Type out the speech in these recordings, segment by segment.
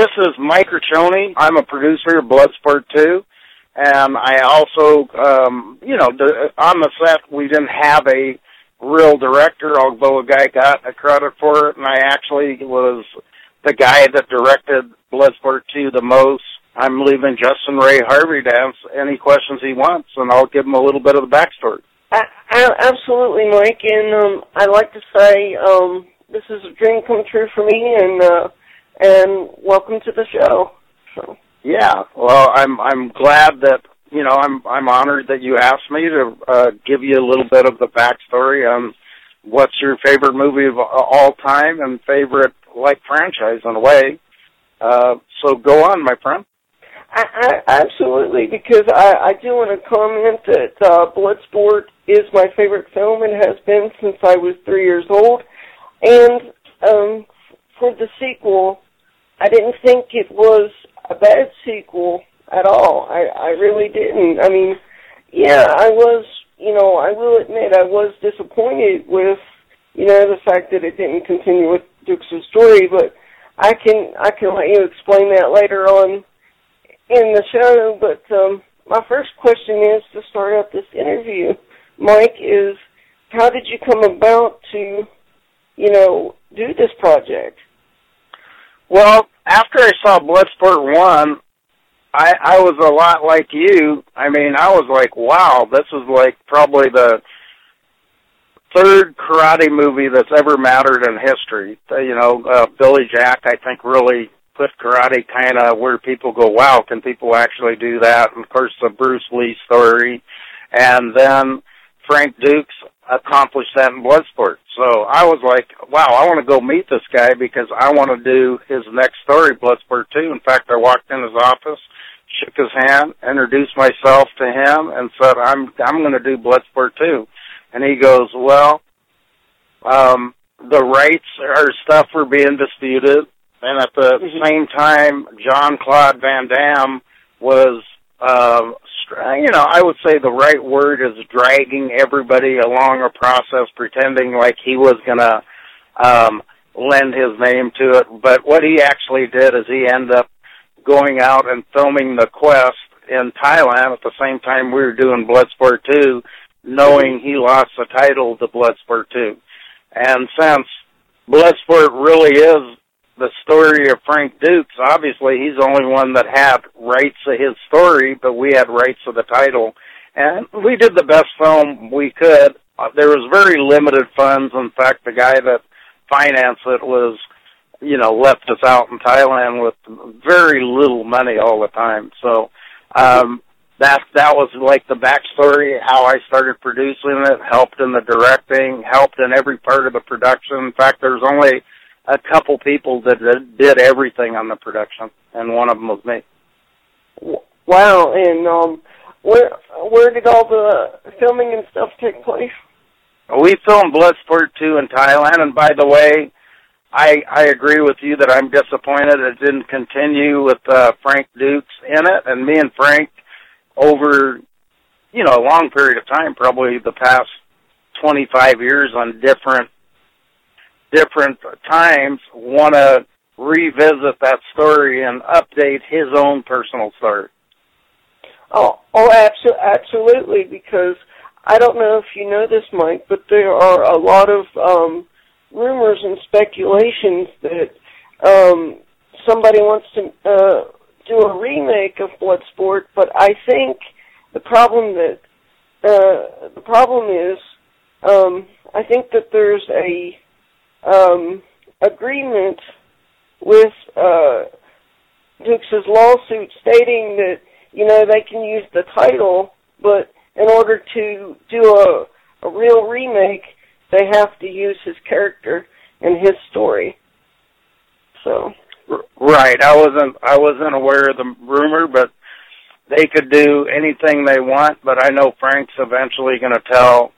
this is Mike Criscione. I'm a producer of Bloodsport 2. And I also, um, you know, on the set, we didn't have a real director, although a guy got a credit for it. And I actually was the guy that directed Bloodsport 2 the most. I'm leaving Justin Ray Harvey to answer any questions he wants, and I'll give him a little bit of the backstory. I, I, absolutely, Mike. And um, I'd like to say um, this is a dream come true for me, and uh, and welcome to the show. So. Yeah, well, I'm I'm glad that you know I'm I'm honored that you asked me to uh, give you a little bit of the backstory on what's your favorite movie of all time and favorite like franchise in a way. Uh, so go on, my friend. I, I, absolutely, because I, I do want to comment that uh, Bloodsport is my favorite film and has been since I was three years old. And um, for the sequel, I didn't think it was a bad sequel at all. I, I really didn't. I mean, yeah, I was, you know, I will admit I was disappointed with, you know, the fact that it didn't continue with Dux's story, but I can I can let you explain that later on in the show. But um, my first question is to start out this interview, Mike, is how did you come about to, you know, do this project? Well, after I saw Bloodsport one, I I was a lot like you. I mean, I was like, wow, this is like probably the third karate movie that's ever mattered in history. You know, uh, Billy Jack, I think, really put karate kind of where people go, wow, can people actually do that? And of course, the Bruce Lee story, and then Frank Dux accomplished that in Bloodsport. So I was like, wow, I want to go meet this guy because I want to do his next story, Bloodsport 2. In fact, I walked in his office, shook his hand, introduced myself to him, and said, I'm, I'm going to do Bloodsport 2. And he goes, well, um, the rights or stuff were being disputed. And at the mm-hmm. same time, Jean-Claude Van Damme was, uh, you know, I would say the right word is dragging everybody along a process, pretending like he was gonna um, lend his name to it. But what he actually did is he ended up going out and filming the quest in Thailand at the same time we were doing Bloodsport 2, knowing he lost the title to Bloodsport 2. And since Bloodsport really is the story of Frank Dux, obviously he's the only one that had rights to his story, but we had rights to the title. And we did the best film we could. Uh, there was very limited funds. In fact, the guy that financed it was, you know, left us out in Thailand with very little money all the time. So, um, that that was like the backstory how I started producing it, helped in the directing, helped in every part of the production. In fact, there's only a couple people that did everything on the production, and one of them was me. Wow! And um, where where did all the filming and stuff take place? We filmed Bloodsport 2 in Thailand, and by the way, I I agree with you that I'm disappointed it didn't continue with uh, Frank Dux in it, and me and Frank over you know a long period of time, probably the past 25 years on different different times want to revisit that story and update his own personal story. Oh, oh, absolutely, absolutely. Because I don't know if you know this, Mike, but there are a lot of um, rumors and speculations that um, somebody wants to uh, do a remake of Bloodsport. But I think the problem that uh, the problem is, um, I think that there's a um, agreement with uh, Dux' lawsuit stating that you know they can use the title, but in order to do a, a real remake, they have to use his character and his story. So. Right. I wasn't. I wasn't aware of the rumor, but they could do anything they want. But I know Frank's eventually going to tell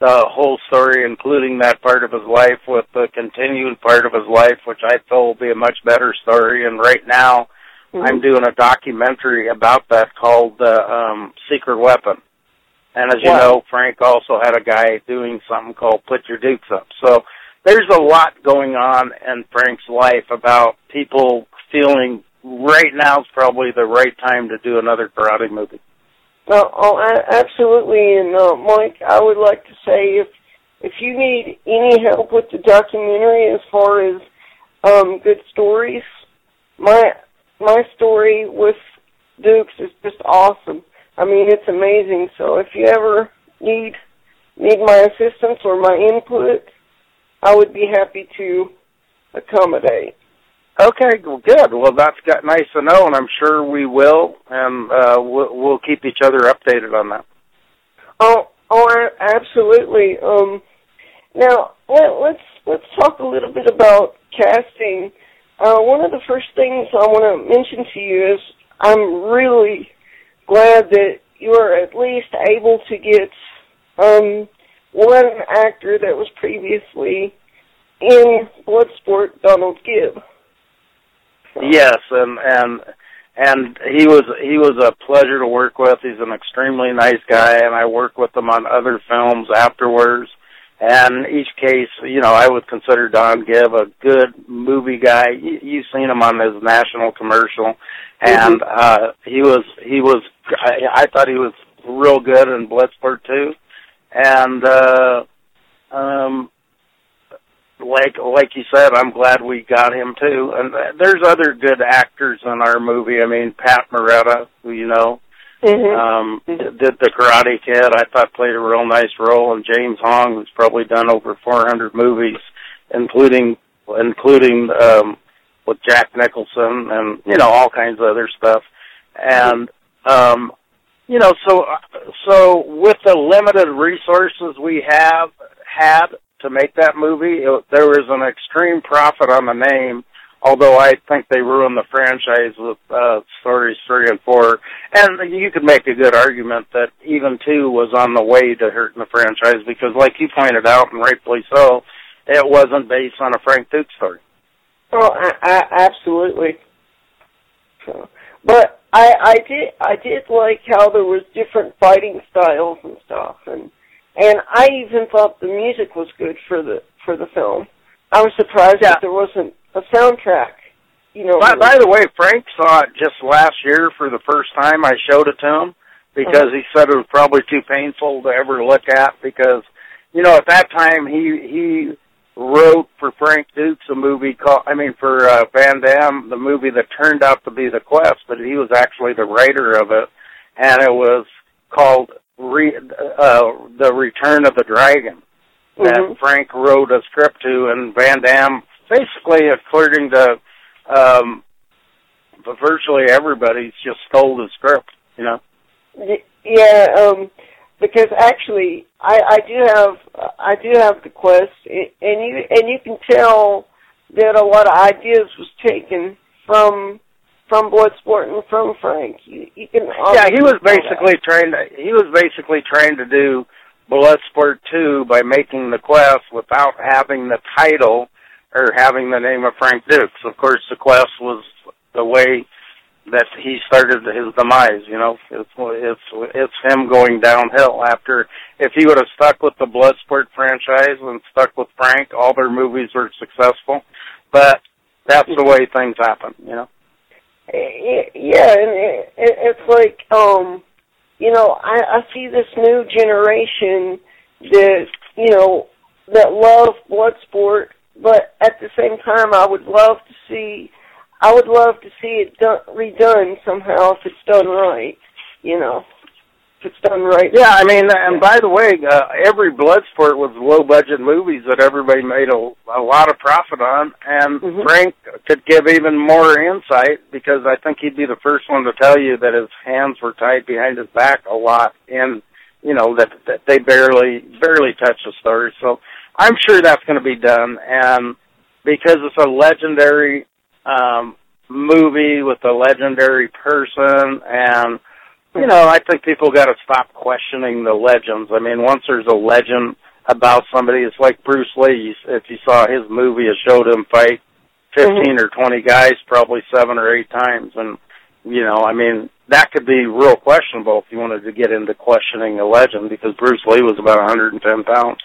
the whole story, including that part of his life, with the continued part of his life, which I feel will be a much better story. And right now, mm-hmm. I'm doing a documentary about that called uh, um, Secret Weapon. And as wow. you know, Frank also had a guy doing something called Put Your Dukes Up. So there's a lot going on in Frank's life about people feeling right now is probably the right time to do another karate movie. Oh, oh absolutely. And uh, Mike, I would like to say if if you need any help with the documentary as far as um, good stories, my my story with Dux is just awesome. I mean, it's amazing. So if you ever need need my assistance or my input, I would be happy to accommodate. Okay, well, good. Well, that's got nice to know, and I'm sure we will, and uh, we'll, we'll keep each other updated on that. Oh, oh, absolutely. Um, now let, let's let's talk a little bit about casting. Uh, one of the first things I want to mention to you is I'm really glad that you are at least able to get um, one actor that was previously in Bloodsport, Donald Gibb. Yes, and and and he was he was a pleasure to work with. He's an extremely nice guy, and I worked with him on other films afterwards. And each case, you know, I would consider Don Gibb a good movie guy. You, you've seen him on his national commercial, and mm-hmm. uh, he was he was. I, I thought he was real good in Bloodsport too, and uh, um, like like you said, I'm glad we got him too. And there's other good actors in our movie. I mean, Pat Morita, who you know, mm-hmm. um, did the Karate Kid. I thought played a real nice role. And James Hong, who's probably done over 400 movies, including including um, with Jack Nicholson and you know all kinds of other stuff. And um, you know, so so with the limited resources we have had to make that movie, it, there was an extreme profit on the name although I think they ruined the franchise with uh, stories three and four. And you could make a good argument that even two was on the way to hurting the franchise because, like you pointed out, and rightfully so, it wasn't based on a Frank Duke story. Oh, I, I, absolutely. So, but I, I did, I did like how there was different fighting styles and stuff, and and I even thought the music was good for the for the film. I was surprised yeah. that there wasn't a soundtrack. You know. By, by the way, Frank saw it just last year for the first time. I showed it to him because uh-huh. he said it was probably too painful to ever look at because, you know, at that time he he wrote for Frank Dux a movie called I mean for uh, Van Damme the movie that turned out to be The Quest, but he was actually the writer of it, and it was called Re, uh, The Return of the Dragon. That mm-hmm. Frank wrote a script to, and Van Damme basically, according to um, virtually everybody, just stole the script. You know. Yeah, um, because actually, I, I do have I do have the quest, and you and you can tell that a lot of ideas was taken from from Bloodsport and from Frank. You, you can yeah, he was basically that. trying to he was basically trying to do Bloodsport two by making the quest without having the title or having the name of Frank Dux. Of course, the quest was the way that he started his demise. You know, it's it's it's him going downhill after. If he would have stuck with the Bloodsport franchise and stuck with Frank, all their movies were successful. But that's the way things happen. You know. Yeah, and it, it's like um, you know, I, I see this new generation that you know that love Bloodsport but at the same time, I would love to see, I would love to see it done, redone somehow if it's done right. You know, it's done right. Yeah, I mean, and by the way, uh, every Bloodsport was low budget movies that everybody made a, a lot of profit on, and mm-hmm. Frank could give even more insight because I think he'd be the first one to tell you that his hands were tied behind his back a lot, and you know that, that they barely barely touched the story. So I'm sure that's going to be done, and because it's a legendary um, movie with a legendary person, and you know, I think people got to stop questioning the legends. I mean, once there's a legend about somebody, it's like Bruce Lee. If you saw his movie, it showed him fight 15 mm-hmm. or 20 guys probably seven or eight times, and you know, I mean, that could be real questionable if you wanted to get into questioning a legend because Bruce Lee was about 110 pounds.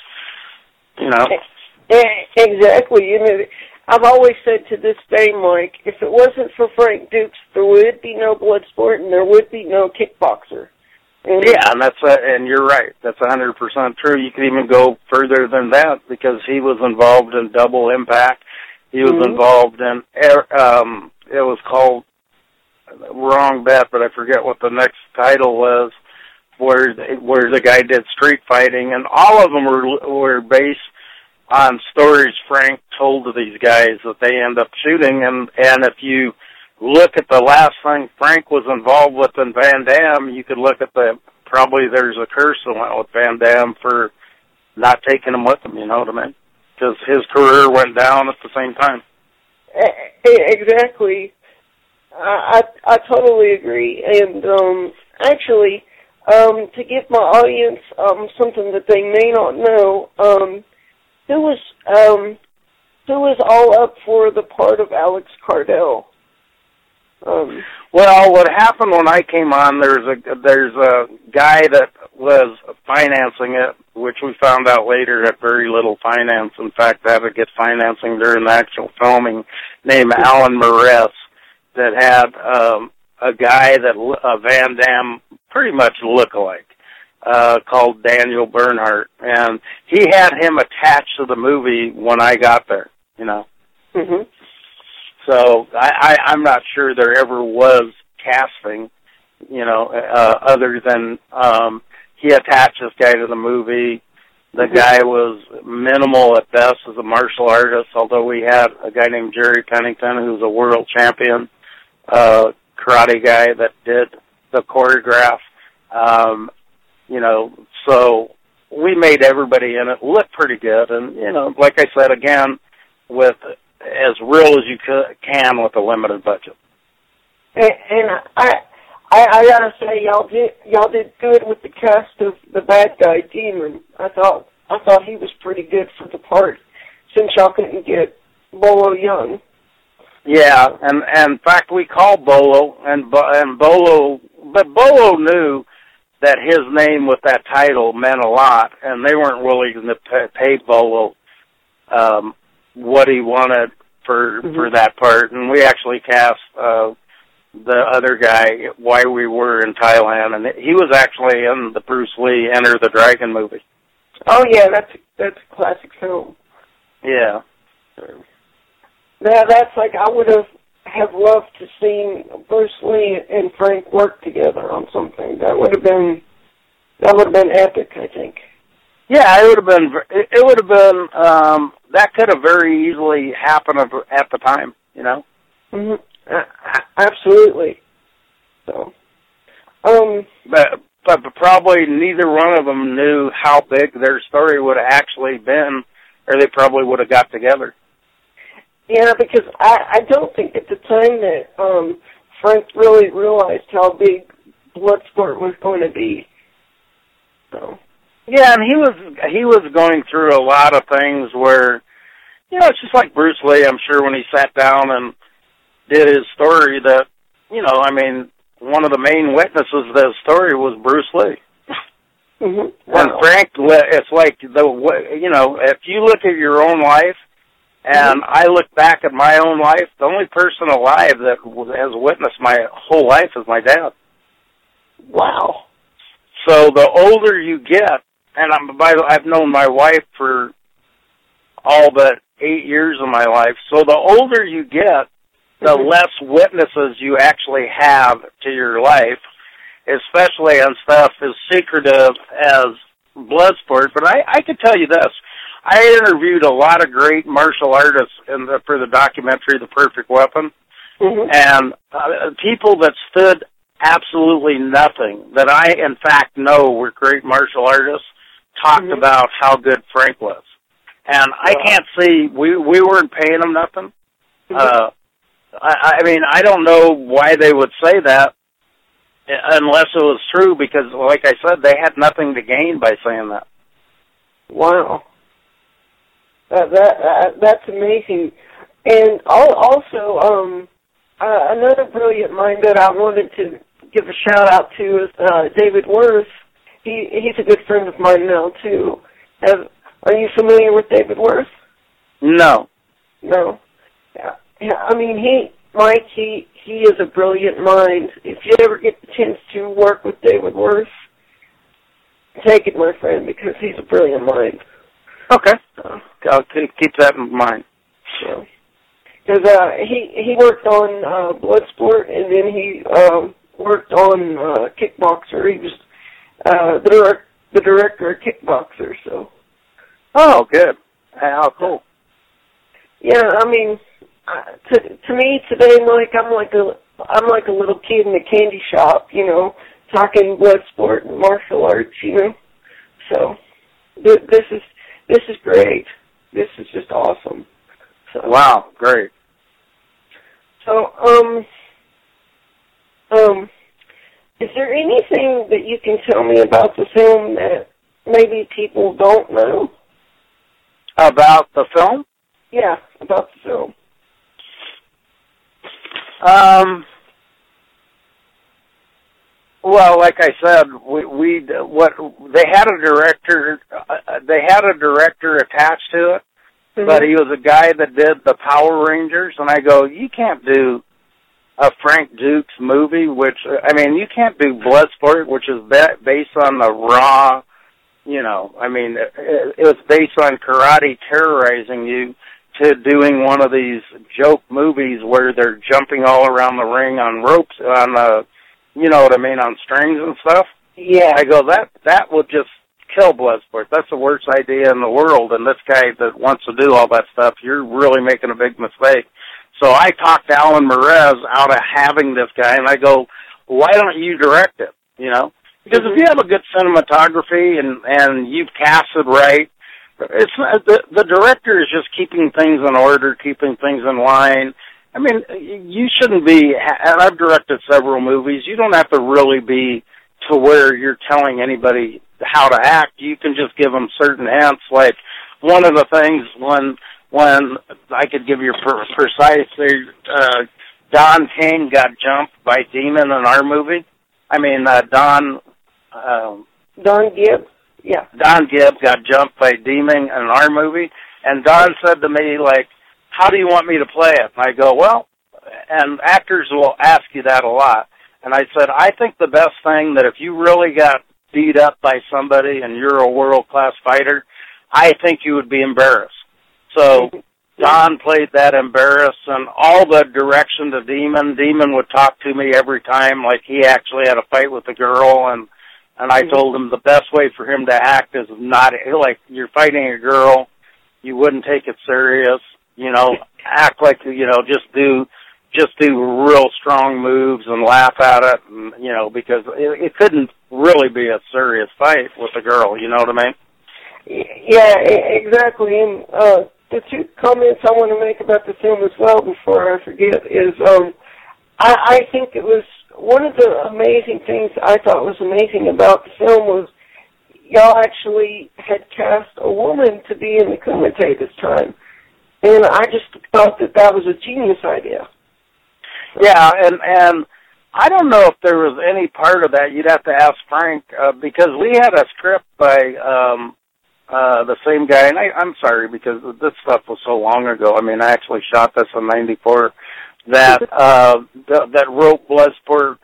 You know. Exactly. You know, I've always said to this day, Mike, if it wasn't for Frank Dux, there would be no Bloodsport and there would be no Kickboxer. And yeah, and that's a, and you're right. That's a hundred percent true. You could even go further than that because he was involved in Double Impact. He was mm-hmm. involved in um it was called wrong bet, but I forget what the next title was, where where the guy did street fighting, and all of them were were based on stories Frank told to these guys that they end up shooting, and and if you look at the last thing Frank was involved with in Van Damme, you could look at the probably there's a curse that went with Van Damme for not taking him with him. You know what I mean? Because his career went down at the same time. Exactly. I I totally agree, and um, actually, um, to give my audience um, something that they may not know, um, who was um, who was all up for the part of Alex Cardo? Um, well, what happened when I came on? There's a there's a guy that was financing it, which we found out later had very little finance. In fact, had to get financing during the actual filming. Named Alan Mehrez that had um, a guy that uh, Van Damme pretty much look-alike uh, called Daniel Bernhardt, and he had him attached to the movie when I got there. You know. Mm-hmm. So I, I, I'm not sure there ever was casting, you know, uh, other than um, he attached this guy to the movie. The mm-hmm. guy was minimal at best as a martial artist, although we had a guy named Jerry Pennington who's a world champion uh, karate guy that did the choreograph. Um, you know, so we made everybody in it look pretty good, and you know, like I said again, with as real as you can with a limited budget. And, and I, I, I gotta say, y'all did y'all did good with the cast of the bad guy Demon. I thought I thought he was pretty good for the part, since y'all couldn't get Bolo Yeung. Yeah, and, and in fact, we called Bolo, and and Bolo, but Bolo knew that his name with that title meant a lot, and they weren't willing to pay, pay Bolo um, what he wanted for mm-hmm. for that part. And we actually cast uh, the other guy while we were in Thailand, and he was actually in the Bruce Lee Enter the Dragon movie. Oh yeah, that's that's a classic film. Yeah. Now that's like I would have have loved to see Bruce Lee and Frank work together on something. That would have been that would have been epic, I think. Yeah, it would have been. It would have been. um That could have very easily happened at the time. You know. Mm-hmm. Uh, absolutely. So. Um. But but probably neither one of them knew how big their story would have actually been, or they probably would have got together. Yeah, because I I don't think at the time that um Frank really realized how big Bloodsport was going to be. So. Yeah, and he was he was going through a lot of things where, you know, it's just like Bruce Lee. I'm sure when he sat down and did his story, that you know, I mean, one of the main witnesses of that story was Bruce Lee. Mm-hmm. Wow. And Frank, it's like the you know, if you look at your own life and I look back at my own life. The only person alive that has witnessed my whole life is my dad. Wow. So the older you get, and I'm by the I've known my wife for all but eight years of my life. So the older you get, the mm-hmm. less witnesses you actually have to your life, especially on stuff as secretive as Bloodsport. But I, I can tell you this I interviewed a lot of great martial artists in the, for the documentary The Perfect Weapon, mm-hmm. and uh, people that stood absolutely nothing that I, in fact, know were great martial artists talked mm-hmm. about how good Frank was, and I can't see we we weren't paying them nothing. Mm-hmm. Uh, I, I mean, I don't know why they would say that unless it was true, because, like I said, they had nothing to gain by saying that. Wow. Uh, that uh, that's amazing. And also, um, uh, another brilliant mind that I wanted to give a shout out to is uh, David Worth. He he's a good friend of mine now too. Have, are you familiar with David Worth? No. No. Yeah, yeah. I mean, he, Mike, he he is a brilliant mind. If you ever get the chance to work with David Worth, take it, my friend, because he's a brilliant mind. Okay, So, I'll keep that in mind. so. Because uh, he he worked on uh, Bloodsport, and then he um, worked on uh, Kickboxer. He was uh, the direct, the director of Kickboxer. So Oh, good. How cool. yeah, I mean, uh, to to me today, Mike, I'm like a I'm like a little kid in a candy shop, you know, talking Bloodsport and martial arts, you know. So th- this is this is great. This is just awesome. So Wow, great. So, um, um, is there anything that you can tell me about the film that maybe people don't know? About the film? Yeah, about the film. Um. Well, like I said, we we what they had a director. Uh, they had a director attached to it, but he was a guy that did the Power Rangers, and I go, you can't do a Frank Dux movie, which I mean, you can't do Bloodsport, which is ba- based on the raw. You know, I mean, it, it was based on karate terrorizing you to doing one of these joke movies where they're jumping all around the ring on ropes on uh you know what I mean on strings and stuff. yeah. I go that that would just kill Bloodsport. That's the worst idea in the world. And this guy that wants to do all that stuff, you're really making a big mistake. So I talked Alan Mehrez out of having this guy, and I go, why don't you direct it? You know, because if mm-hmm. you have a good cinematography and and you've casted right, it's not, the the director is just keeping things in order, keeping things in line. I mean, you shouldn't be. And I've directed several movies. You don't have to really be to where you're telling anybody how to act. You can just give them certain hints. Like one of the things when when I could give you per, precise, uh, Don King got jumped by Demon in our movie. I mean, uh, Don. Um, Don Gibb. Yeah. Don Gibb got jumped by Demon in our movie, and Don said to me, like, how do you want me to play it? And I go, well, and actors will ask you that a lot. And I said, I think the best thing that if you really got beat up by somebody and you're a world class fighter, I think you would be embarrassed. So Don played that embarrassed and all the direction to Demon. Demon would talk to me every time like he actually had a fight with a girl and and I mm-hmm. told him the best way for him to act is not like you're fighting a girl, you wouldn't take it serious, you know, act like you know, just do just do real strong moves and laugh at it, and, you know, because it, it couldn't really be a serious fight with a girl. You know what I mean? Yeah, exactly. And uh, the two comments I want to make about the film as well before I forget is um, I, I think it was one of the amazing things I thought was amazing about the film was y'all actually had cast a woman to be in the Kumite this time. And I just thought that that was a genius idea. Yeah, and and I don't know if there was any part of that. You'd have to ask Frank uh, because we had a script by um uh the same guy, and I, I'm sorry because this stuff was so long ago. I mean, I actually shot this in '94. That uh th- that wrote Bloodsport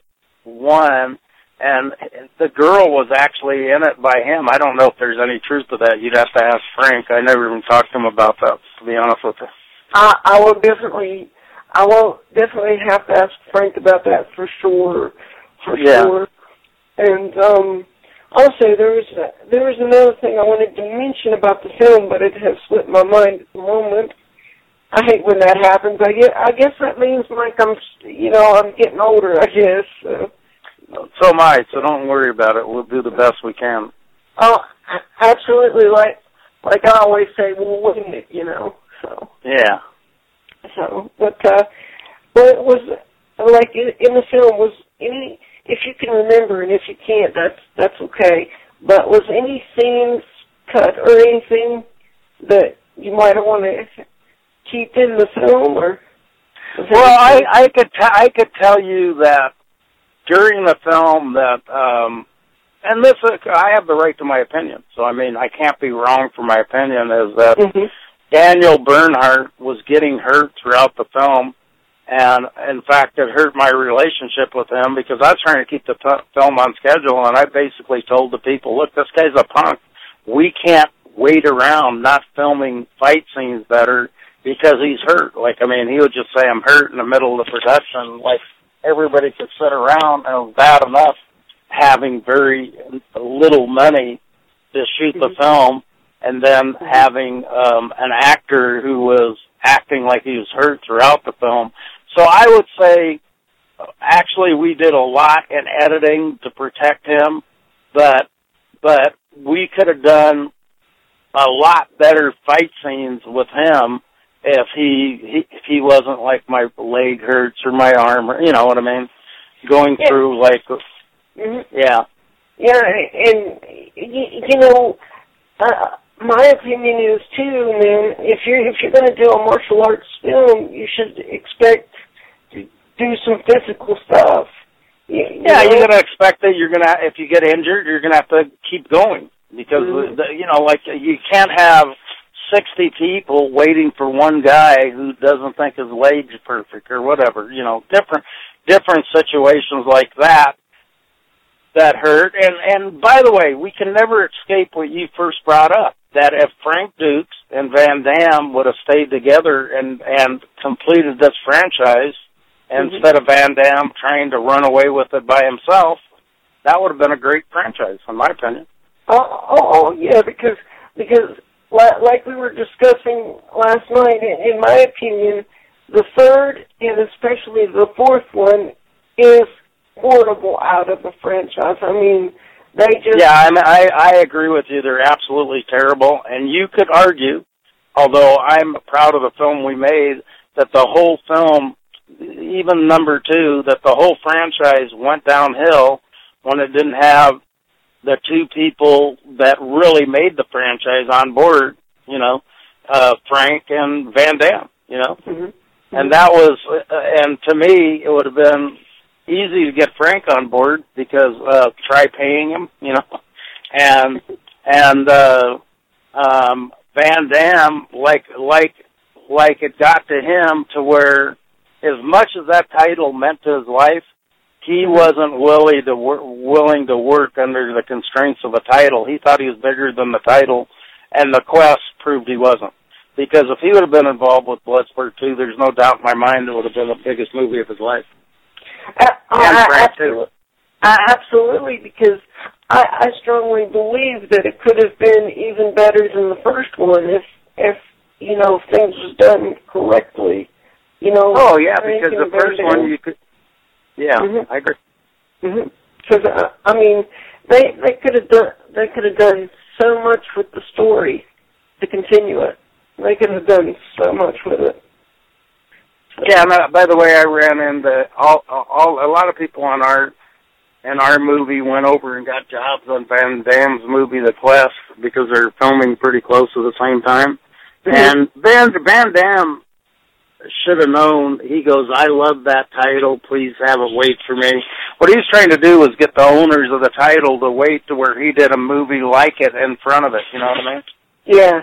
one, and the girl was actually in it by him. I don't know if there's any truth to that. You'd have to ask Frank. I never even talked to him about that. To be honest with you. I, I will definitely, I will definitely have to ask Frank about that for sure, for Yeah. sure. And um, also, there was a, there was another thing I wanted to mention about the film, but it has slipped my mind at the moment. I hate when that happens. I guess I guess that means like I'm, you know, I'm getting older. I guess. So. So am I. So don't worry about it. We'll do the best we can. Oh, absolutely. Like like I always say, we'll wing it. You know. So. Yeah. So, but uh, what was like in, in the film was any if you can remember, and if you can't, that's that's okay. But was any scenes cut or anything that you might want to keep in the film, or? Well, I I could t- I could tell you that during the film that um and this is, I have the right to my opinion. So I mean, I can't be wrong for my opinion is that Mhm. Daniel Bernhardt was getting hurt throughout the film, and in fact, it hurt my relationship with him because I was trying to keep the t- film on schedule, and I basically told the people, "Look, this guy's a punk. We can't wait around not filming fight scenes better because he's hurt. Like, I mean, he would just say, I'm hurt in the middle of the production. Like, everybody could sit around and it was bad enough having very little money to shoot the Mm-hmm. film and then having um an actor who was acting like he was hurt throughout the film. So I would say actually we did a lot in editing to protect him, but but we could have done a lot better fight scenes with him if he, he if he wasn't like my leg hurts or my arm or you know what I mean, going Yeah. through like hmm yeah Yeah, and you know, uh, my opinion is too, man. If you're if you're going to do a martial arts film, you should expect to do some physical stuff. You, you yeah know? you're gonna expect that you're gonna if you get injured you're gonna have to keep going because Mhm. the, you know like you can't have sixty people waiting for one guy who doesn't think his leg's perfect or whatever you know different different situations like that that hurt. And and by the way, we can never escape what you first brought up. That if Frank Dux and Van Damme would have stayed together and and completed this franchise Mhm. instead of Van Damme trying to run away with it by himself, that would have been a great franchise, in my opinion. Oh, oh, oh, yeah, because because like we were discussing last night, in, my opinion, the third and especially the fourth one is horrible out of the franchise. I mean, they just Yeah, I mean, I I agree with you. They're absolutely terrible, and you could argue, although I'm proud of the film we made, that the whole film, even number two, that the whole franchise went downhill when it didn't have the two people that really made the franchise on board. You know, uh Frank and Van Damme, You know, Mhm. and that was, uh, and to me, it would have been easy to get Frank on board because uh try paying him, you know, and and uh um Van Damme like like like it got to him to where as much as that title meant to his life, he wasn't willing to wor- willing to work under the constraints of a title. He thought he was bigger than the title, and the quest proved he wasn't. Because if he would have been involved with Bloodsport 2, there's no doubt in my mind it would have been the biggest movie of his life. Uh, And I- Frank, absolutely. too. Uh, absolutely, because I, I strongly believe that it could have been even better than the first one if, if you know, things was done correctly. You know. Oh, yeah, because the first one you could... Yeah, Mhm. I agree. Because uh, I mean, they they could have done they could have done so much with the story to continue it. They could have done so much with it. Yeah, and, uh, by the way, I ran into all, all a lot of people on our in our movie went over and got jobs on Van Damme's movie The Quest because they're filming pretty close at the same time. And Van Van Damme should have known. He goes, "I love that title. Please have it wait for me." What he's trying to do is get the owners of the title to wait to where he did a movie like it in front of it. You know what I mean? Yeah,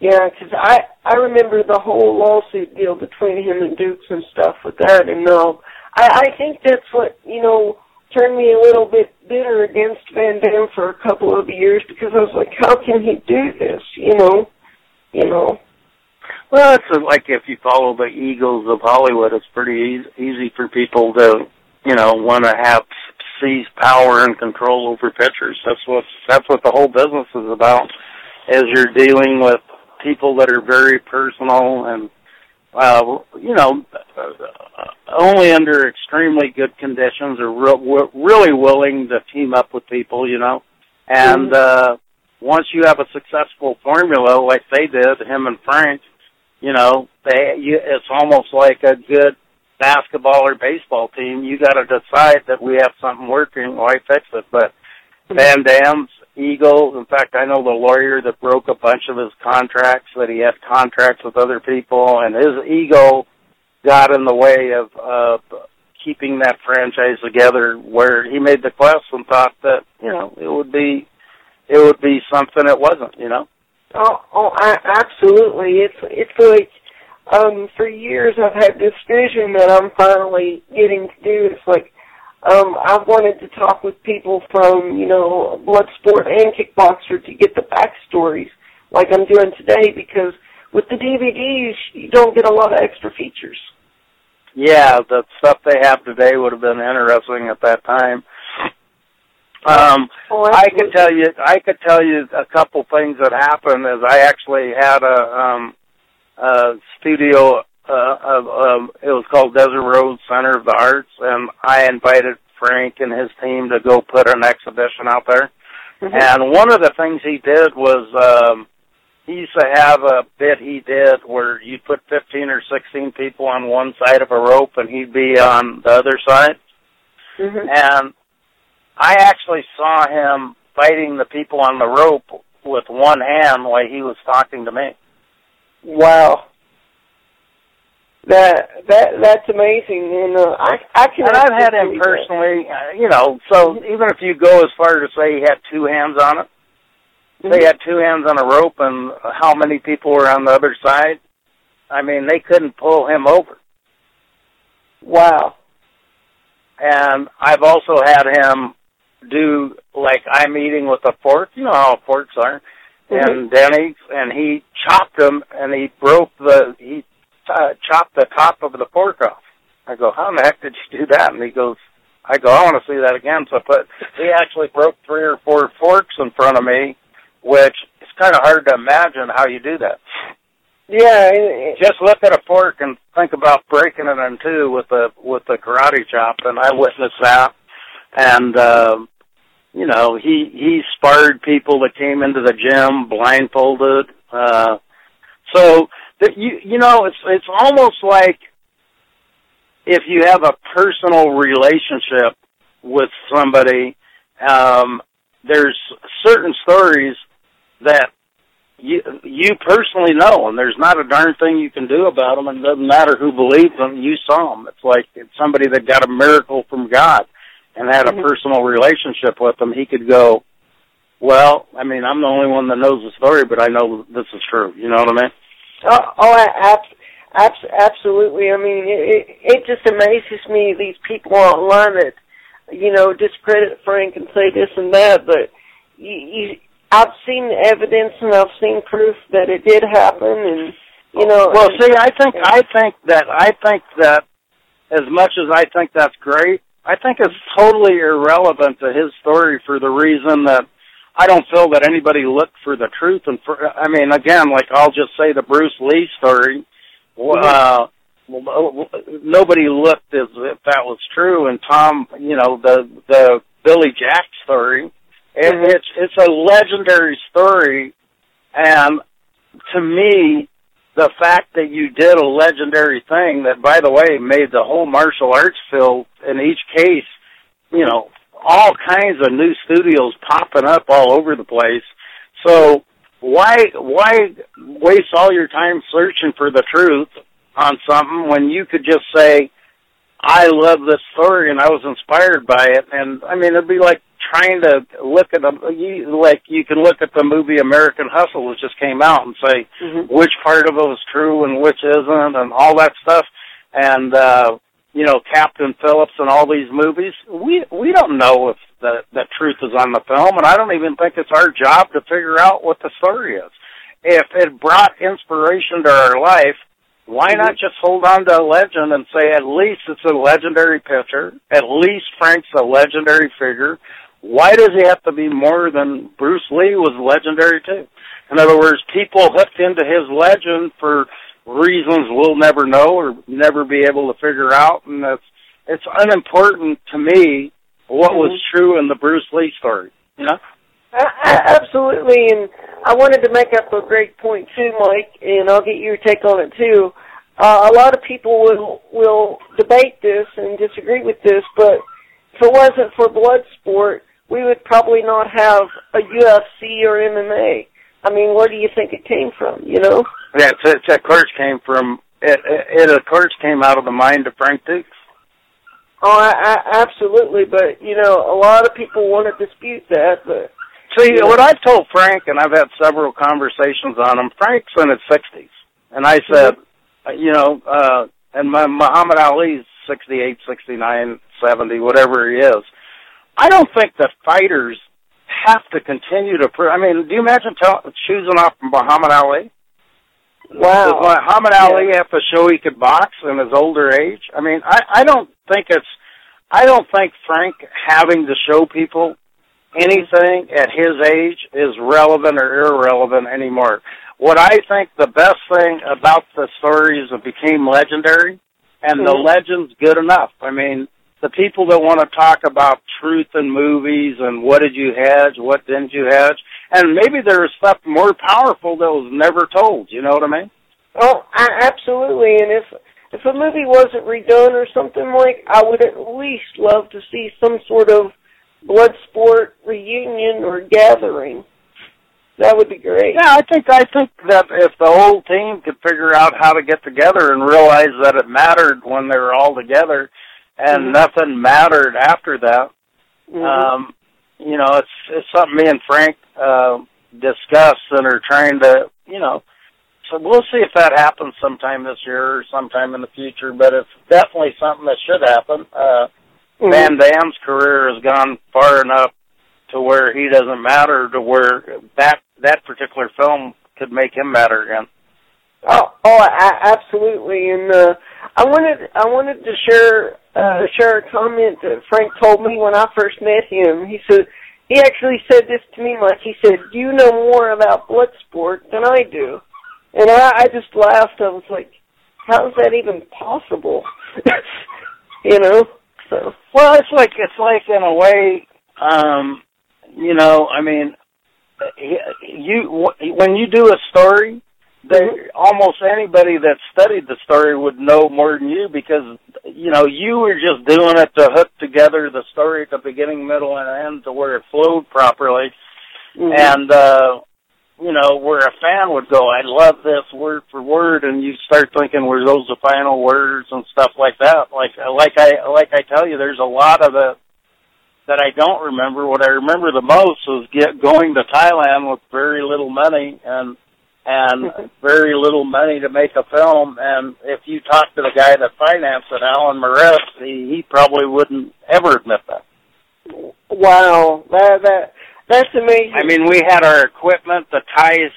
yeah. Because I I remember the whole lawsuit deal between him and Dux and stuff with that. And no, I I think that's what you know turned me a little bit bitter against Van Damme for a couple of years because I was like, how can he do this? You know, you know. Well, it's like if you follow the Eagles of Hollywood, it's pretty easy, easy for people to, you know, want to have seize power and control over pitchers. That's what that's what the whole business is about. Is you're dealing with people that are very personal and, uh, you know, uh, only under extremely good conditions are re- really willing to team up with people, you know, and uh, once you have a successful formula like they did, him and Frank you know, they you, it's almost like a good basketball or baseball team. You got to decide that we have something working. Why fix it? But Van Damme's Eagles. In fact, I know the lawyer that broke a bunch of his contracts. That he had contracts with other people, and his ego got in the way of uh, keeping that franchise together. Where he made the quest and thought that you know it would be it would be something it wasn't. You know. Oh, oh, I, absolutely. It's it's like um for years I've had this vision that I'm finally getting to do. It's like um I've wanted to talk with people from, you know, blood sport and kickboxer to get the backstories like I'm doing today because with the DVDs you don't get a lot of extra features. Yeah, the stuff they have today would have been interesting at that time. Um, I could tell you, I could tell you a couple things that happened. Is I actually had a um, a studio. Uh, of, um, it was called Desert Road Center of the Arts, and I invited Frank and his team to go put an exhibition out there. Mm-hmm. And one of the things he did was um, he used to have a bit he did where you'd put 15 or 16 people on one side of a rope, and he'd be on the other side. Mm-hmm. And I actually saw him fighting the people on the rope with one hand while he was talking to me. Wow. That that that's amazing, and uh, I I can. And I've had him personally, uh, you know. So even if you go as far to say he had two hands on it, mm-hmm. they had two hands on a rope, and how many people were on the other side? I mean, they couldn't pull him over. Wow. And I've also had him do like I'm eating with a fork. You know how forks are, mm-hmm. and Denny's, and he chopped them, and he broke the he uh, chopped the top of the fork off. I go, how in the heck did you do that? And he goes, I go, I want to see that again. So I put he actually broke three or four forks in front of me, which it's kind of hard to imagine how you do that. Yeah, it, just look at a fork and think about breaking it in two with a with a karate chop, and I witnessed that. And uh, you know, he he sparred people that came into the gym blindfolded. Uh, so that you you know, it's it's almost like if you have a personal relationship with somebody, um, there's certain stories that you you personally know, and there's not a darn thing you can do about them. And it doesn't matter who believes them. You saw them. It's like it's somebody that got a miracle from God and had a Mhm. personal relationship with them. He could go, well, I mean, I'm the only one that knows the story, but I know this is true. You know what I mean? Oh, oh abs- abs- absolutely. I mean, it, it, it just amazes me these people online that you know discredit Frank and say this and that, but you, you I've seen evidence and I've seen proof that it did happen, and you know. Well, and, see, I think I think that I think that as much as I think that's great, I think it's totally irrelevant to his story for the reason that I don't feel that anybody looked for the truth. And for, I mean, again, like I'll just say the Bruce Lee story. Uh, nobody looked as if that was true. And Tom, you know, the the Billy Jack story. It, Mhm. It's it's a legendary story, and to me, the fact that you did a legendary thing that, by the way, made the whole martial arts field in each case, you know, all kinds of new studios popping up all over the place. So why why waste all your time searching for the truth on something when you could just say, I love this story and I was inspired by it. And I mean, it'd be like trying to look at a you, like you can look at the movie American Hustle, which just came out, and say Mhm. which part of it was true and which isn't, and all that stuff. And uh, you know, Captain Phillips and all these movies, we we don't know if the the truth is on the film, and I don't even think it's our job to figure out what the story is. If it brought inspiration to our life, why not just hold on to a legend and say at least it's a legendary pitcher, at least Frank's a legendary figure. Why does he have to be more than Bruce Lee was legendary too? In other words, people hooked into his legend for reasons we'll never know or never be able to figure out, and that's it's unimportant to me what was true in the Bruce Lee story. You know? A- a- Absolutely, and I wanted to make up a great point too, Mike, and I'll get your take on it too. Uh, a lot of people will will debate this and disagree with this, but if it wasn't for blood sport, we would probably not have a UFC or MMA. I mean, where do you think it came from? You know? Yeah, it, it of course came from it, it. It of course came out of the mind of Frank Dux. Oh, I, I, absolutely. But you know, a lot of people want to dispute that. But See, yeah. what I've told Frank, and I've had several conversations on him. Frank's in his sixties, and I said, mm-hmm. you know, uh, and my Muhammad Ali's sixty-eight, sixty-nine, seventy, whatever he is. I don't think the fighters have to continue to. Prove, I mean, do you imagine t- choosing off Muhammad Ali? Wow. Does Muhammad yeah. Ali have to show he could box in his older age? I mean, I I don't think it's. I don't think Frank having to show people anything at his age is relevant or irrelevant anymore. What I think the best thing about the stories that became legendary, and mm-hmm. the legend's good enough. I mean, the people that want to talk about truth in movies and what did you hedge, what didn't you hedge, and maybe there's stuff more powerful that was never told. You know what I mean? Oh, I, absolutely. And if if a movie wasn't redone or something like, I would at least love to see some sort of blood sport reunion or gathering. That would be great. Yeah, I think I think that if the whole team could figure out how to get together and realize that it mattered when they were all together, and mm-hmm. nothing mattered after that. Mm-hmm. Um, you know, it's it's something me and Frank uh, discuss and are trying to, you know. So we'll see if that happens sometime this year or sometime in the future. But it's definitely something that should happen. Uh, mm-hmm. Van Damme's career has gone far enough to where he doesn't matter to where that that particular film could make him matter again. Oh, oh, absolutely. And uh, I wanted I wanted to share uh, share a comment that Frank told me when I first met him. He said he actually said this to me, Mike. He said, "You know more about blood sport than I do," and I, I just laughed. I was like, "How is that even possible?" you know. So well, it's like it's like in a way, um, you know. I mean, you when you do a story they almost anybody that studied the story would know more than you because you know you were just doing it to hook together the story at the beginning, middle, and end to where it flowed properly, mm-hmm. and uh, you know where a fan would go, I love this word for word, and you start thinking, were those the final words and stuff like that? Like like I like I tell you, there's a lot of it that I don't remember. What I remember the most was get going to Thailand with very little money and and very little money to make a film. And if you talk to the guy that financed it, Alan Mehrez, he, he probably wouldn't ever admit that. Wow, that that that's amazing. I mean, we had our equipment. The Thais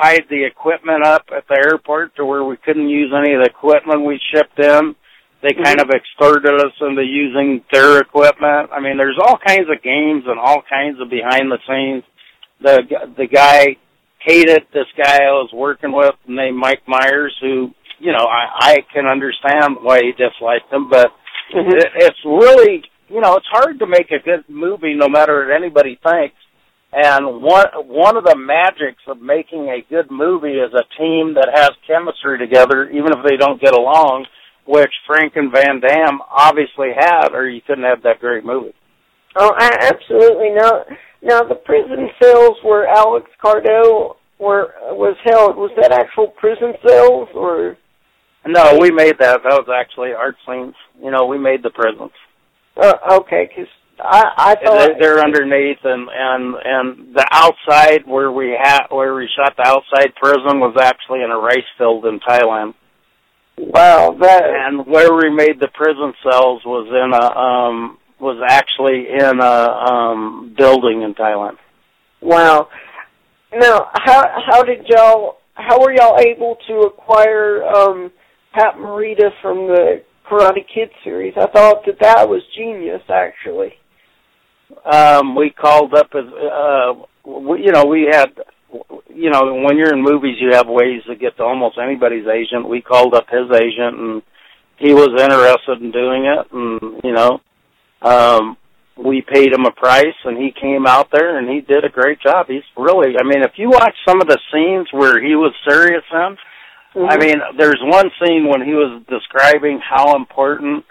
tied the equipment up at the airport to where we couldn't use any of the equipment we shipped in. They mm-hmm. kind of extorted us into using their equipment. I mean, there's all kinds of games and all kinds of behind the scenes. The the guy hated this guy I was working with named Mike Myers, who you know I, I can understand why he disliked him, but mm-hmm. it, it's really you know it's hard to make a good movie no matter what anybody thinks. And one one of the magics of making a good movie is a team that has chemistry together, even if they don't get along, which Frank and Van Damme obviously had, or you couldn't have that great movie. Oh, I absolutely. Now, now the prison cells where Alex Cardo were was held was that actual prison cells or? No, we made that. That was actually art scenes. You know, we made the prisons. Uh, okay, because I, I thought they're, they're underneath, and and and the outside where we had where we shot the outside prison was actually in a rice field in Thailand. Wow, that and where we made the prison cells was in a um was actually in a um building in Thailand. Wow. Now, how how did y'all how were y'all able to acquire um Pat Morita from the Karate Kid series? I thought that that was genius actually. Um we called up as uh we, you know, we had you know, when you're in movies you have ways to get to almost anybody's agent. We called up his agent and he was interested in doing it and you know um, we paid him a price and he came out there and he did a great job. He's really, I mean, if you watch some of the scenes where he was serious in, mm-hmm. I mean, there's one scene when he was describing how important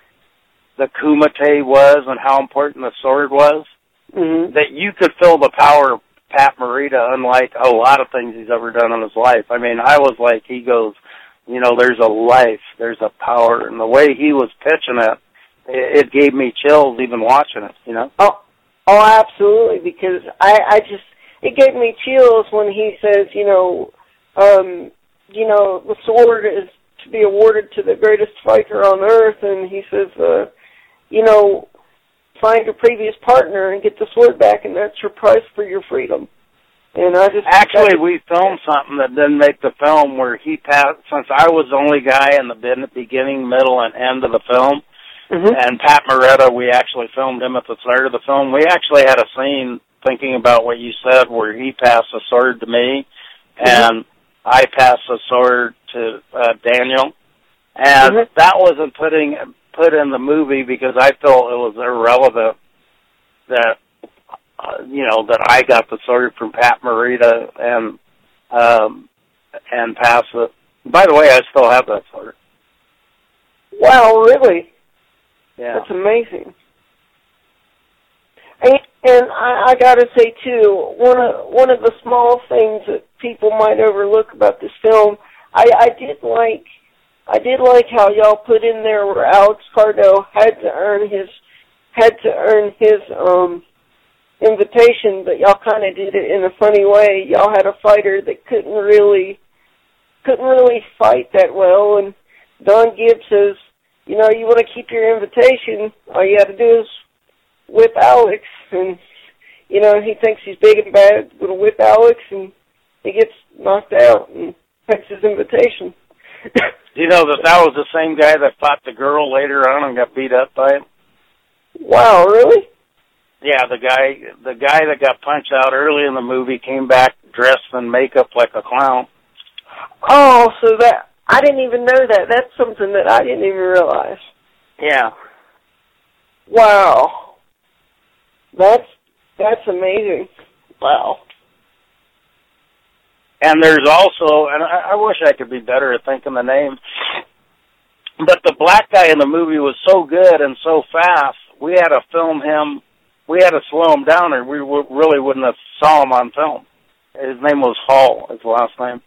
the kumite was and how important the sword was, mm-hmm. that you could feel the power of Pat Morita, unlike a lot of things he's ever done in his life. I mean, I was like, he goes, you know, there's a life, there's a power, and the way he was pitching it, it, gave me chills even watching it. You know. Oh, oh, absolutely. Because I, I just, it gave me chills when he says, you know, um, you know, the sword is to be awarded to the greatest fighter on earth, and he says, uh, you know, find your previous partner and get the sword back, and that's your price for your freedom. And I just actually we filmed something that didn't make the film where he passed. Since I was the only guy in the beginning, middle, and end of the film, mm-hmm. and Pat Morita, we actually filmed him at the start of the film. We actually had a scene thinking about what you said, where he passed the sword to me, mm-hmm. and I passed the sword to uh, Daniel, and mm-hmm. that wasn't putting put in the movie because I felt it was irrelevant that uh, you know that I got the sword from Pat Morita and um and pass it. By the way, I still have that sword. Wow, really? Yeah, that's amazing. And, and I, I got to say too, one of one of the small things that people might overlook about this film, I, I did like, I did like how y'all put in there where Alex Cardo had to earn his, had to earn his um invitation, but y'all kind of did it in a funny way. Y'all had a fighter that couldn't really, couldn't really fight that well, and Don Gibbs says, you know, you want to keep your invitation, all you got to do is whip Alex, and you know he thinks he's big and bad, gonna whip Alex, and he gets knocked out and takes his invitation. You know that that was the same guy that fought the girl later on and got beat up by him? Wow, really? Yeah, the guy the guy that got punched out early in the movie came back dressed in makeup like a clown. Oh, so that I didn't even know that. That's something that I didn't even realize. Yeah. Wow. That's that's amazing. Wow. And there's also, and I, I wish I could be better at thinking the name, but the black guy in the movie was so good and so fast. We had to film him we had to slow him down, or we w- really wouldn't have saw him on film. His name was Hall, his last name,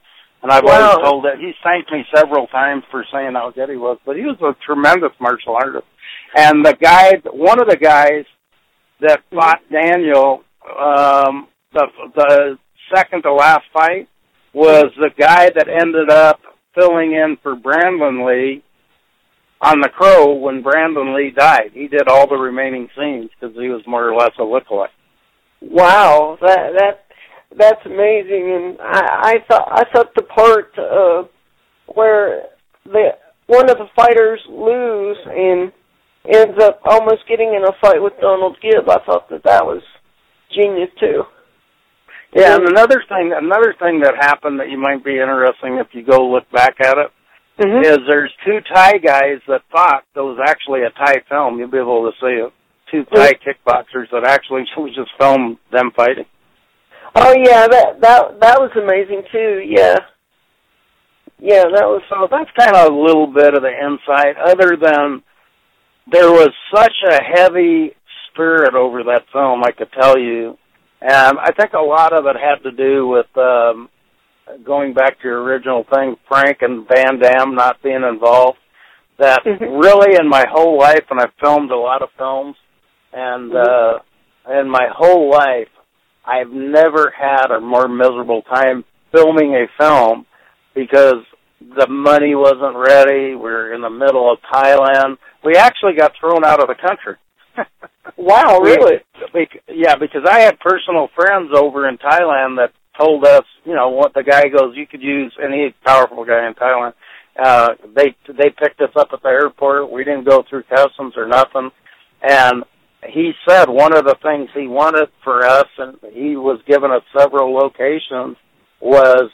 and I've wow. always told that he's thanked me several times for saying how good he was. But he was a tremendous martial artist, and the guy, one of the guys that fought Daniel, um, the the second to last fight was the guy that ended up filling in for Brandon Lee on The Crow when Brandon Lee died. He did all the remaining scenes because he was more or less a lookalike. Wow, that that that's amazing. And I, I thought I thought the part uh, where the one of the fighters lose and ends up almost getting in a fight with Donald Gibb. I thought that that was genius too. Yeah, and another thing, another thing that happened that you might be interesting if you go look back at it mm-hmm. is there's two Thai guys that fought. That was actually a Thai film. You'll be able to see it. Two Thai mm-hmm. kickboxers that actually we just filmed them fighting. Oh yeah, that that that was amazing too. Yeah, yeah, that was. So that's kind of a little bit of the insight. Other than there was such a heavy spirit over that film, I could tell you, and I think a lot of it had to do with um, going back to your original thing, Frank and Van Damme not being involved, that mm-hmm. really in my whole life, and I've filmed a lot of films, and mm-hmm. uh, in my whole life, I've never had a more miserable time filming a film because the money wasn't ready. We are in the middle of Thailand. We actually got thrown out of the country. wow, really? We, yeah, because I had personal friends over in Thailand that told us, you know, what the guy goes, you could use, any powerful guy in Thailand. Uh, they they picked us up at the airport. We didn't go through customs or nothing, and he said one of the things he wanted for us, and he was giving us several locations, was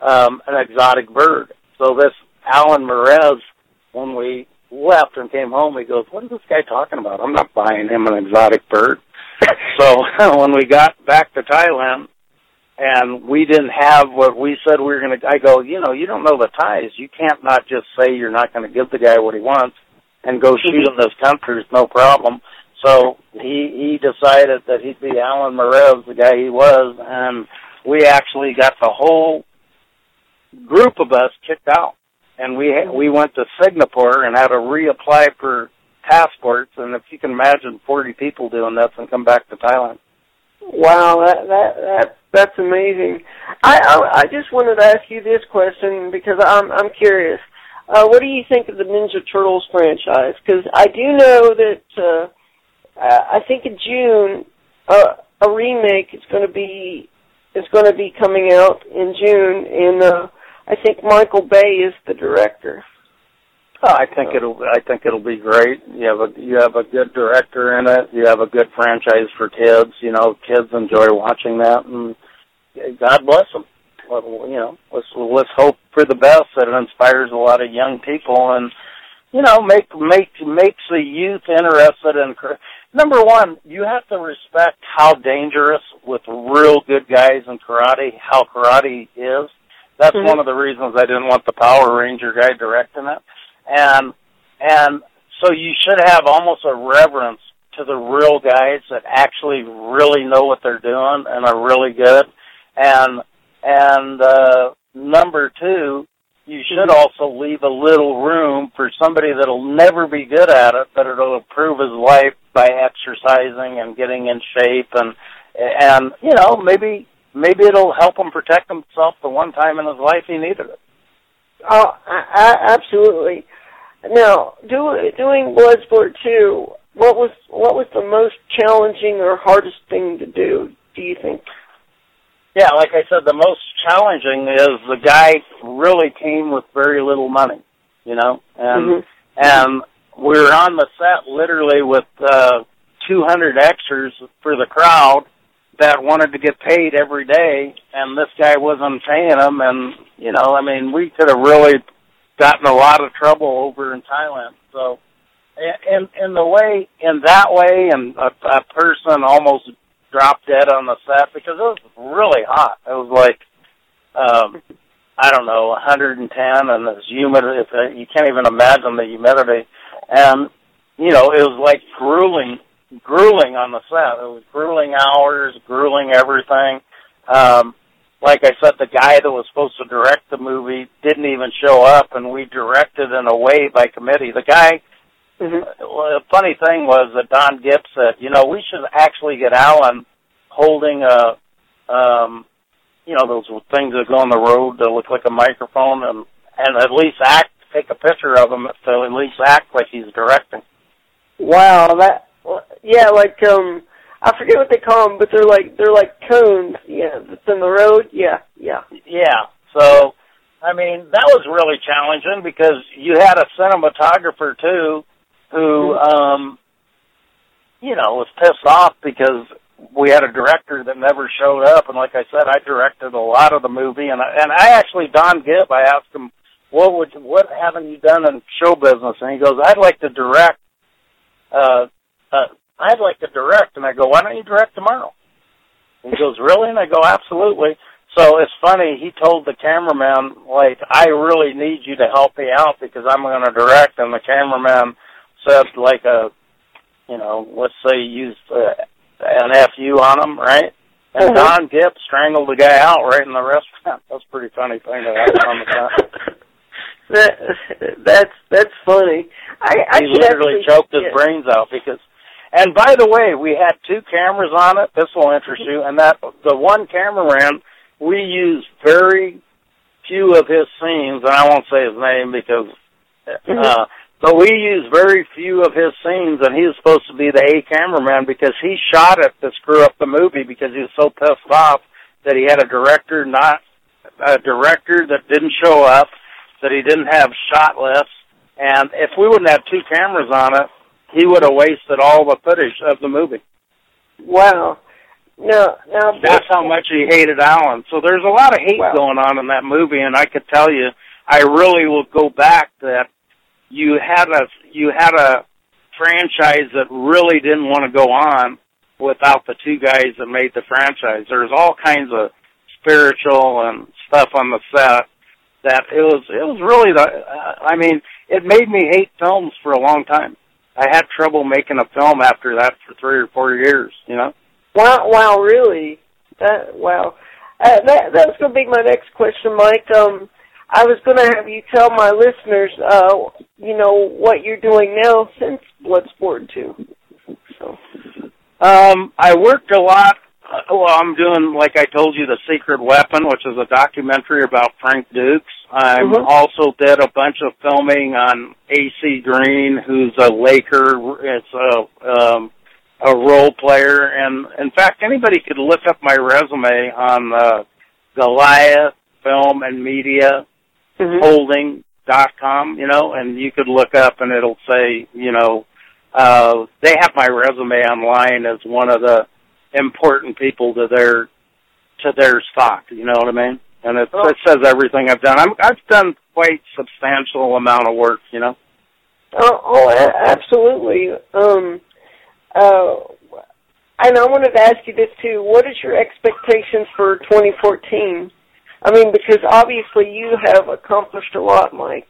um, an exotic bird. So this Alan Mehrez, when we left and came home, he goes, "What is this guy talking about? I'm not buying him an exotic bird." so when we got back to Thailand, and we didn't have what we said we were going to. I go, you know, you don't know the Thais. You can't not just say you're not going to give the guy what he wants and go shoot in this country. no problem. So he he decided that he'd be Alan Mehrez, the guy he was, and we actually got the whole group of us kicked out, and we we went to Singapore and had to reapply for passports. And if you can imagine, forty people doing this and come back to Thailand. Wow, that that that that's amazing. I I, I just wanted to ask you this question because I'm I'm curious. Uh, what do you think of the Ninja Turtles franchise? Because I do know that uh, I think in June uh, a remake is going to be is going to be coming out in June, and uh, I think Michael Bay is the director. Oh, I think it'll. I think it'll be great. You have a you have a good director in it. You have a good franchise for kids. You know, kids enjoy watching that, and God bless them. You know, let's let's hope for the best that it inspires a lot of young people, and you know, make make makes the youth interested in. Number one, you have to respect how dangerous with real good guys in karate, how karate is. That's mm-hmm. one of the reasons I didn't want the Power Ranger guy directing it and and so you should have almost a reverence to the real guys that actually really know what they're doing and are really good. And and uh, number two, you should also leave a little room for somebody that'll never be good at it, but it'll improve his life by exercising and getting in shape and and you know maybe maybe it'll help him protect himself the one time in his life he needed it. Oh, I, I, absolutely. Now, do, doing Bloodsport 2, what was what was the most challenging or hardest thing to do? Do you think? Yeah, like I said, the most challenging is the guy really came with very little money, you know, and mm-hmm. and we were on the set literally with uh, 200 extras for the crowd that wanted to get paid every day, and this guy wasn't paying them, and you know, I mean, we could have really gotten a lot of trouble over in Thailand. So, in in the way, in that way, and a, a person almost dropped dead on the set because it was really hot. It was like, um, I don't know, 110, and it's humid. If uh, you can't even imagine the humidity, and you know, it was like grueling, grueling on the set. It was grueling hours, grueling everything. Um, like I said, the guy that was supposed to direct the movie didn't even show up, and we directed in a way by committee. The guy, mm-hmm. well, the funny thing was that Don Gibb said, you know, we should actually get Alan holding a, um, you know, those things that go on the road that look like a microphone, and and at least act, take a picture of him to at least act like he's directing. Wow, that yeah, like um I forget what they call them, but they're like they're like cones. Yeah, that's in the road. Yeah, yeah, yeah. So, I mean, that was really challenging because you had a cinematographer too, who, mm-hmm. um, you know, was pissed off because we had a director that never showed up. And like I said, I directed a lot of the movie, and I, and I actually Don Gibb. I asked him, "What would what haven't you done in show business?" And he goes, "I'd like to direct." Uh, uh, I'd like to direct. And I go, why don't you direct tomorrow? And he goes, really? And I go, absolutely. So it's funny, he told the cameraman, like, I really need you to help me out because I'm going to direct. And the cameraman said, like, a, you know, let's say used uh, an FU on him, right? And mm-hmm. Don Gibb strangled the guy out right in the restaurant. That's a pretty funny thing to happen on the. that that's that's funny. I, I he literally choked his brains out because and by the way, we had two cameras on it. This will interest you. And that the one cameraman, we used very few of his scenes, and I won't say his name because, mm-hmm. uh, but we used very few of his scenes, and he was supposed to be the A cameraman because he shot it to screw up the movie because he was so pissed off that he had a director not a director that didn't show up, that he didn't have shot lists, and if we wouldn't have two cameras on it, he would have wasted all the footage of the movie. Wow. No, no. That's how much he hated Alan. So there's a lot of hate wow. going on in that movie, and I could tell you, I really will go back that you had a you had a franchise that really didn't want to go on without the two guys that made the franchise. There's all kinds of spiritual and stuff on the set that it was it was really the I mean it made me hate films for a long time. I had trouble making a film after that for three or four years. You know. Wow! Wow! Really? That wow. Uh, that that was going to be my next question, Mike. Um, I was going to have you tell my listeners, uh, you know, what you're doing now since Bloodsport 2. So. Um, I worked a lot well, I'm doing like I told you, the Secret Weapon, which is a documentary about Frank Dux. I Mhm. also did a bunch of filming on AC Green, who's a Laker. It's a um, a role player, and in fact, anybody could look up my resume on uh, Goliath Film and Media Mhm. com. you know, and you could look up and it'll say, you know, uh, they have my resume online as one of the important people to their, to their stock, you know what I mean? And it, Oh. it says everything I've done. I'm, I've done quite substantial amount of work, you know? Oh, oh, absolutely. Um, uh, and I wanted to ask you this too. What is your expectations for 2014? I mean, because obviously you have accomplished a lot, Mike.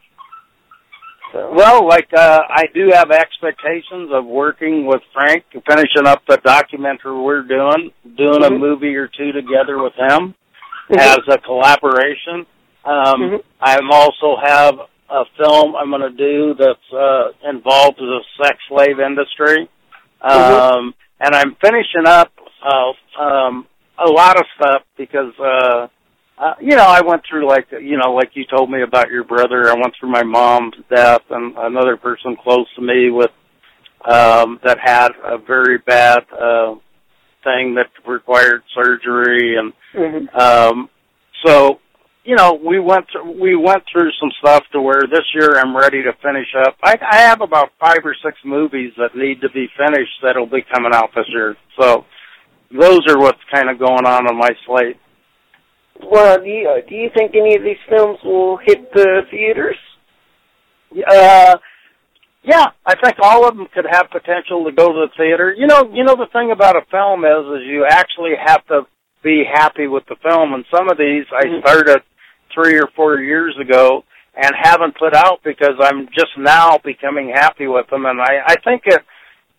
So. Well, like, uh, I do have expectations of working with Frank, finishing up the documentary we're doing, doing a Mhm. movie or two together with him. Mhm. as a collaboration. Um, Mhm. I'm also have a film I'm going to do that's uh, involved with the sex slave industry, um, Mhm. and I'm finishing up uh, um, a lot of stuff because uh, uh, you know I went through like you know like you told me about your brother. I went through my mom's death and another person close to me with um, that had a very bad uh, thing that required surgery and Mhm. um, so, you know, we went through, we went through some stuff to where this year I'm ready to finish up. I, I have about five or six movies that need to be finished that'll be coming out this year. So, those are what's kind of going on on my slate. Well, do you, do you think any of these films will hit the theaters? Uh, yeah, I think all of them could have potential to go to the theater. You know, you know the thing about a film is, is you actually have to be happy with the film. And some of these I Mhm. started three or four years ago and haven't put out because I'm just now becoming happy with them. And I, I think it,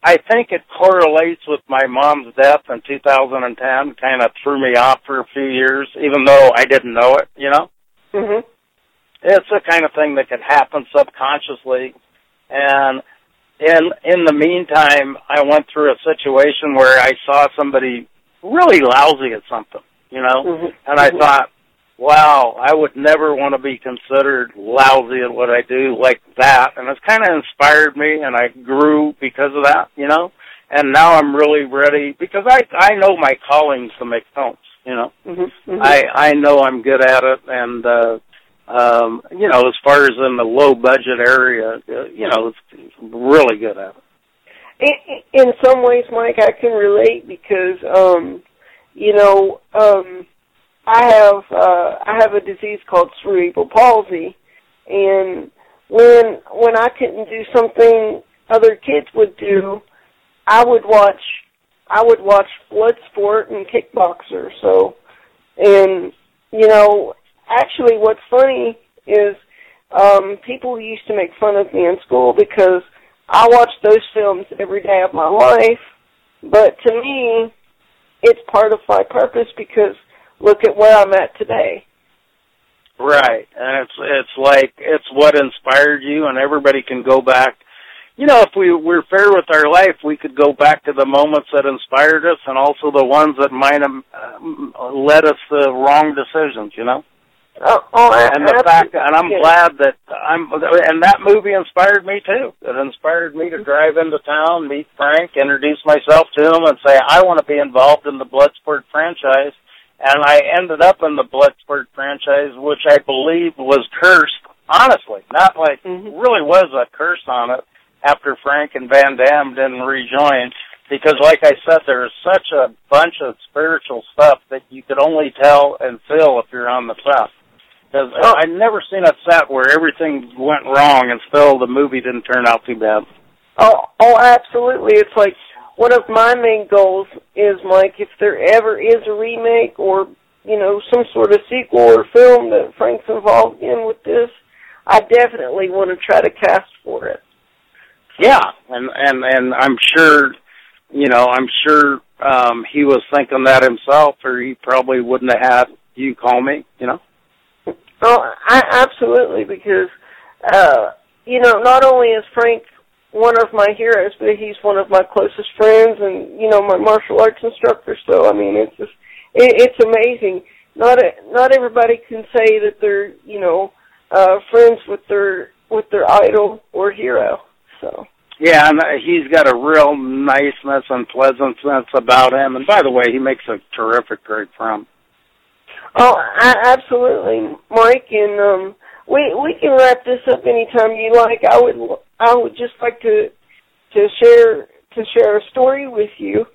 I think it correlates with my mom's death in 2010. Kind of threw me off for a few years, even though I didn't know it. You know hmm it's the kind of thing that could happen subconsciously and in in the meantime i went through a situation where i saw somebody really lousy at something you know Mhm. and i Mhm. thought wow i would never want to be considered lousy at what i do like that and it's kind of inspired me and i grew because of that you know and now i'm really ready because i i know my callings to make films you know Mhm. Mhm. I I know I'm good at it, and uh, um, you know, as far as in the low budget area, uh, you know, it's really good at it. in, in some ways, Mike, I can relate because, um, you know, um, I have uh, I have a disease called cerebral palsy, and when when I couldn't do something other kids would do, I would watch I would watch blood sport and kickboxer. So, and you know, actually, what's funny is um, people used to make fun of me in school because I watched those films every day of my life. But to me, it's part of my purpose because look at where I'm at today. Right, and it's it's like it's what inspired you, and everybody can go back. You know, if we we're fair with our life, we could go back to the moments that inspired us, and also the ones that might have uh, led us to wrong decisions. You know. Oh, oh and the fact, and I'm glad that I'm, and that movie inspired me too. It inspired me to drive into town, meet Frank, introduce myself to him, and say I want to be involved in the Bloodsport franchise. And I ended up in the Bloodsport franchise, which I believe was cursed. Honestly, not like Mhm. really was a curse on it after Frank and Van Damme didn't rejoin. Because, like I said, there is such a bunch of spiritual stuff that you could only tell and feel if you're on the set. Because Oh. I've never seen a set where everything went wrong and still the movie didn't turn out too bad. Oh, oh, absolutely. It's like one of my main goals is, Mike, if there ever is a remake or you know some sort of sequel or film that Frank's involved in with this, I definitely want to try to cast for it. Yeah, and and and I'm sure, you know, I'm sure um he was thinking that himself, or he probably wouldn't have had you call me. You know. Oh, I, absolutely, because uh, you know, not only is Frank one of my heroes, but he's one of my closest friends, and you know my martial arts instructor. So I mean, it's just it, it's amazing. Not a, not everybody can say that they're you know uh, friends with their with their idol or hero. So. Yeah, and uh, he's got a real niceness and pleasantness about him. And by the way, he makes a terrific great friend. Oh, I, absolutely, Mike. And um, we we can wrap this up anytime you like. I would I would just like to to share to share a story with you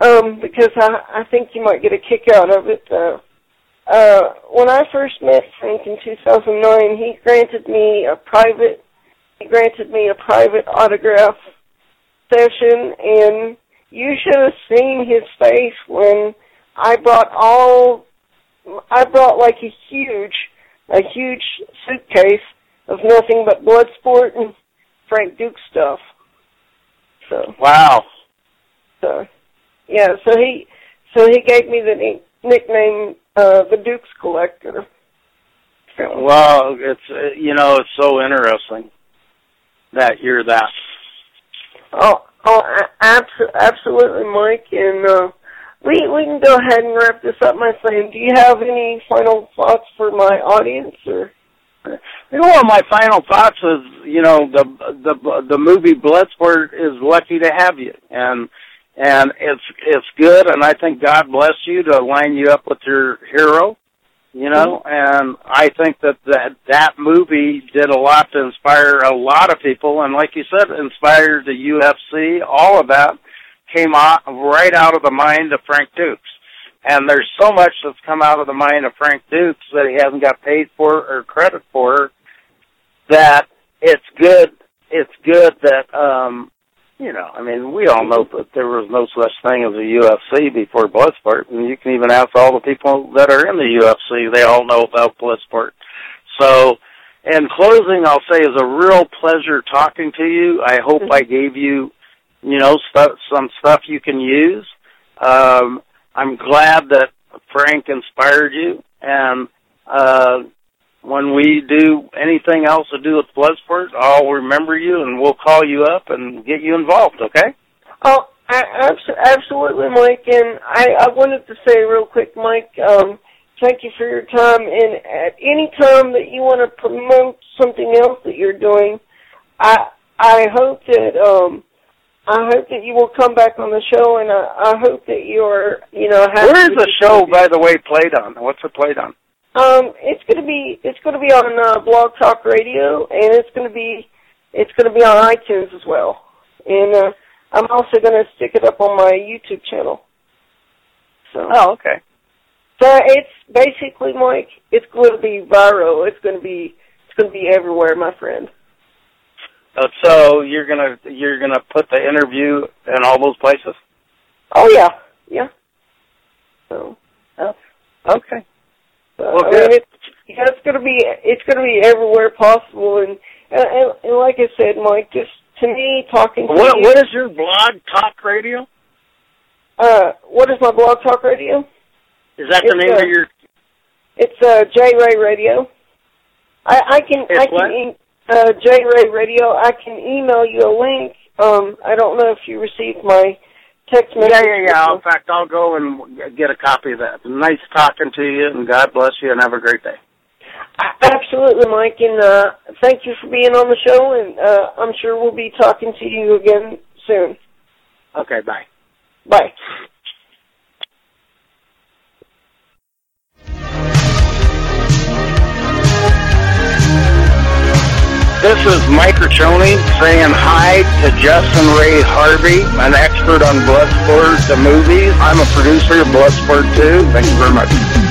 um, because I I think you might get a kick out of it. Uh, uh, when I first met Frank in 2009, he granted me a private he granted me a private autograph session, and you should have seen his face when I brought all I brought like a huge a huge suitcase of nothing but Bloodsport and Frank Dux stuff. So wow. So yeah, so he so he gave me the nickname uh the Dux collector. So. Well, it's uh, you know it's so interesting that you're that. Oh, oh, abso- absolutely, Mike, and uh, we we can go ahead and wrap this up, my friend. Do you have any final thoughts for my audience, or? You know, my final thoughts is, you know, the the the movie Bloodsport is lucky to have you, and and it's it's good, and I think God bless you to line you up with your hero, you know, mm-hmm. and I think that that that movie did a lot to inspire a lot of people, and like you said, inspired the UFC. All of that came out right out of the mind of Frank Dux. And there's so much that's come out of the mind of Frank Dux that he hasn't got paid for or credit for that it's good it's good that um you know, I mean, we all know that there was no such thing as a UFC before Bloodsport, and you can even ask all the people that are in the UFC; they all know about Bloodsport. So, in closing, I'll say it's a real pleasure talking to you. I hope I gave you, you know, stuff, some stuff you can use. Um, I'm glad that Frank inspired you, and uh, when we do anything else to do with Bloodsport, I'll remember you and we'll call you up and get you involved. Okay? Oh, absolutely, Mike. And I, I wanted to say real quick, Mike. Um, thank you for your time. And at any time that you want to promote something else that you're doing, I I hope that um, I hope that you will come back on the show, and I, I hope that you're you know. Where is the show, by the way, played on? What's it played on? Um, it's gonna be it's gonna be on uh, Blog Talk Radio, and it's gonna be it's gonna be on iTunes as well. And uh, I'm also gonna stick it up on my YouTube channel. So. Oh, okay. So it's basically, Mike. It's going to be viral. It's going to be it's going to be everywhere, my friend. Uh, so you're gonna you're gonna put the interview in all those places? Oh yeah, yeah. So. Okay. Uh, well, I mean, it's, yeah, it's gonna be it's gonna be everywhere possible, and, and and like I said, Mike, just to me talking. To what you, what is your blog talk radio? Uh, what is my blog talk radio? Is that the it's, name uh, of your? It's uh J Ray Radio. I I can it's I can what? Uh J Ray Radio. I can email you a link. Um, I don't know if you received my text message. Yeah, yeah, yeah. In fact, I'll go and get a copy of that. Nice talking to you, and God bless you, and have a great day. Absolutely, Mike, and uh, thank you for being on the show, and uh, I'm sure we'll be talking to you again soon. Okay, bye. Bye. This is Mike Criscione saying hi to Justin Ray Harvey, an expert on Bloodsport, the movies. I'm a producer of Bloodsport too. Thank you very much.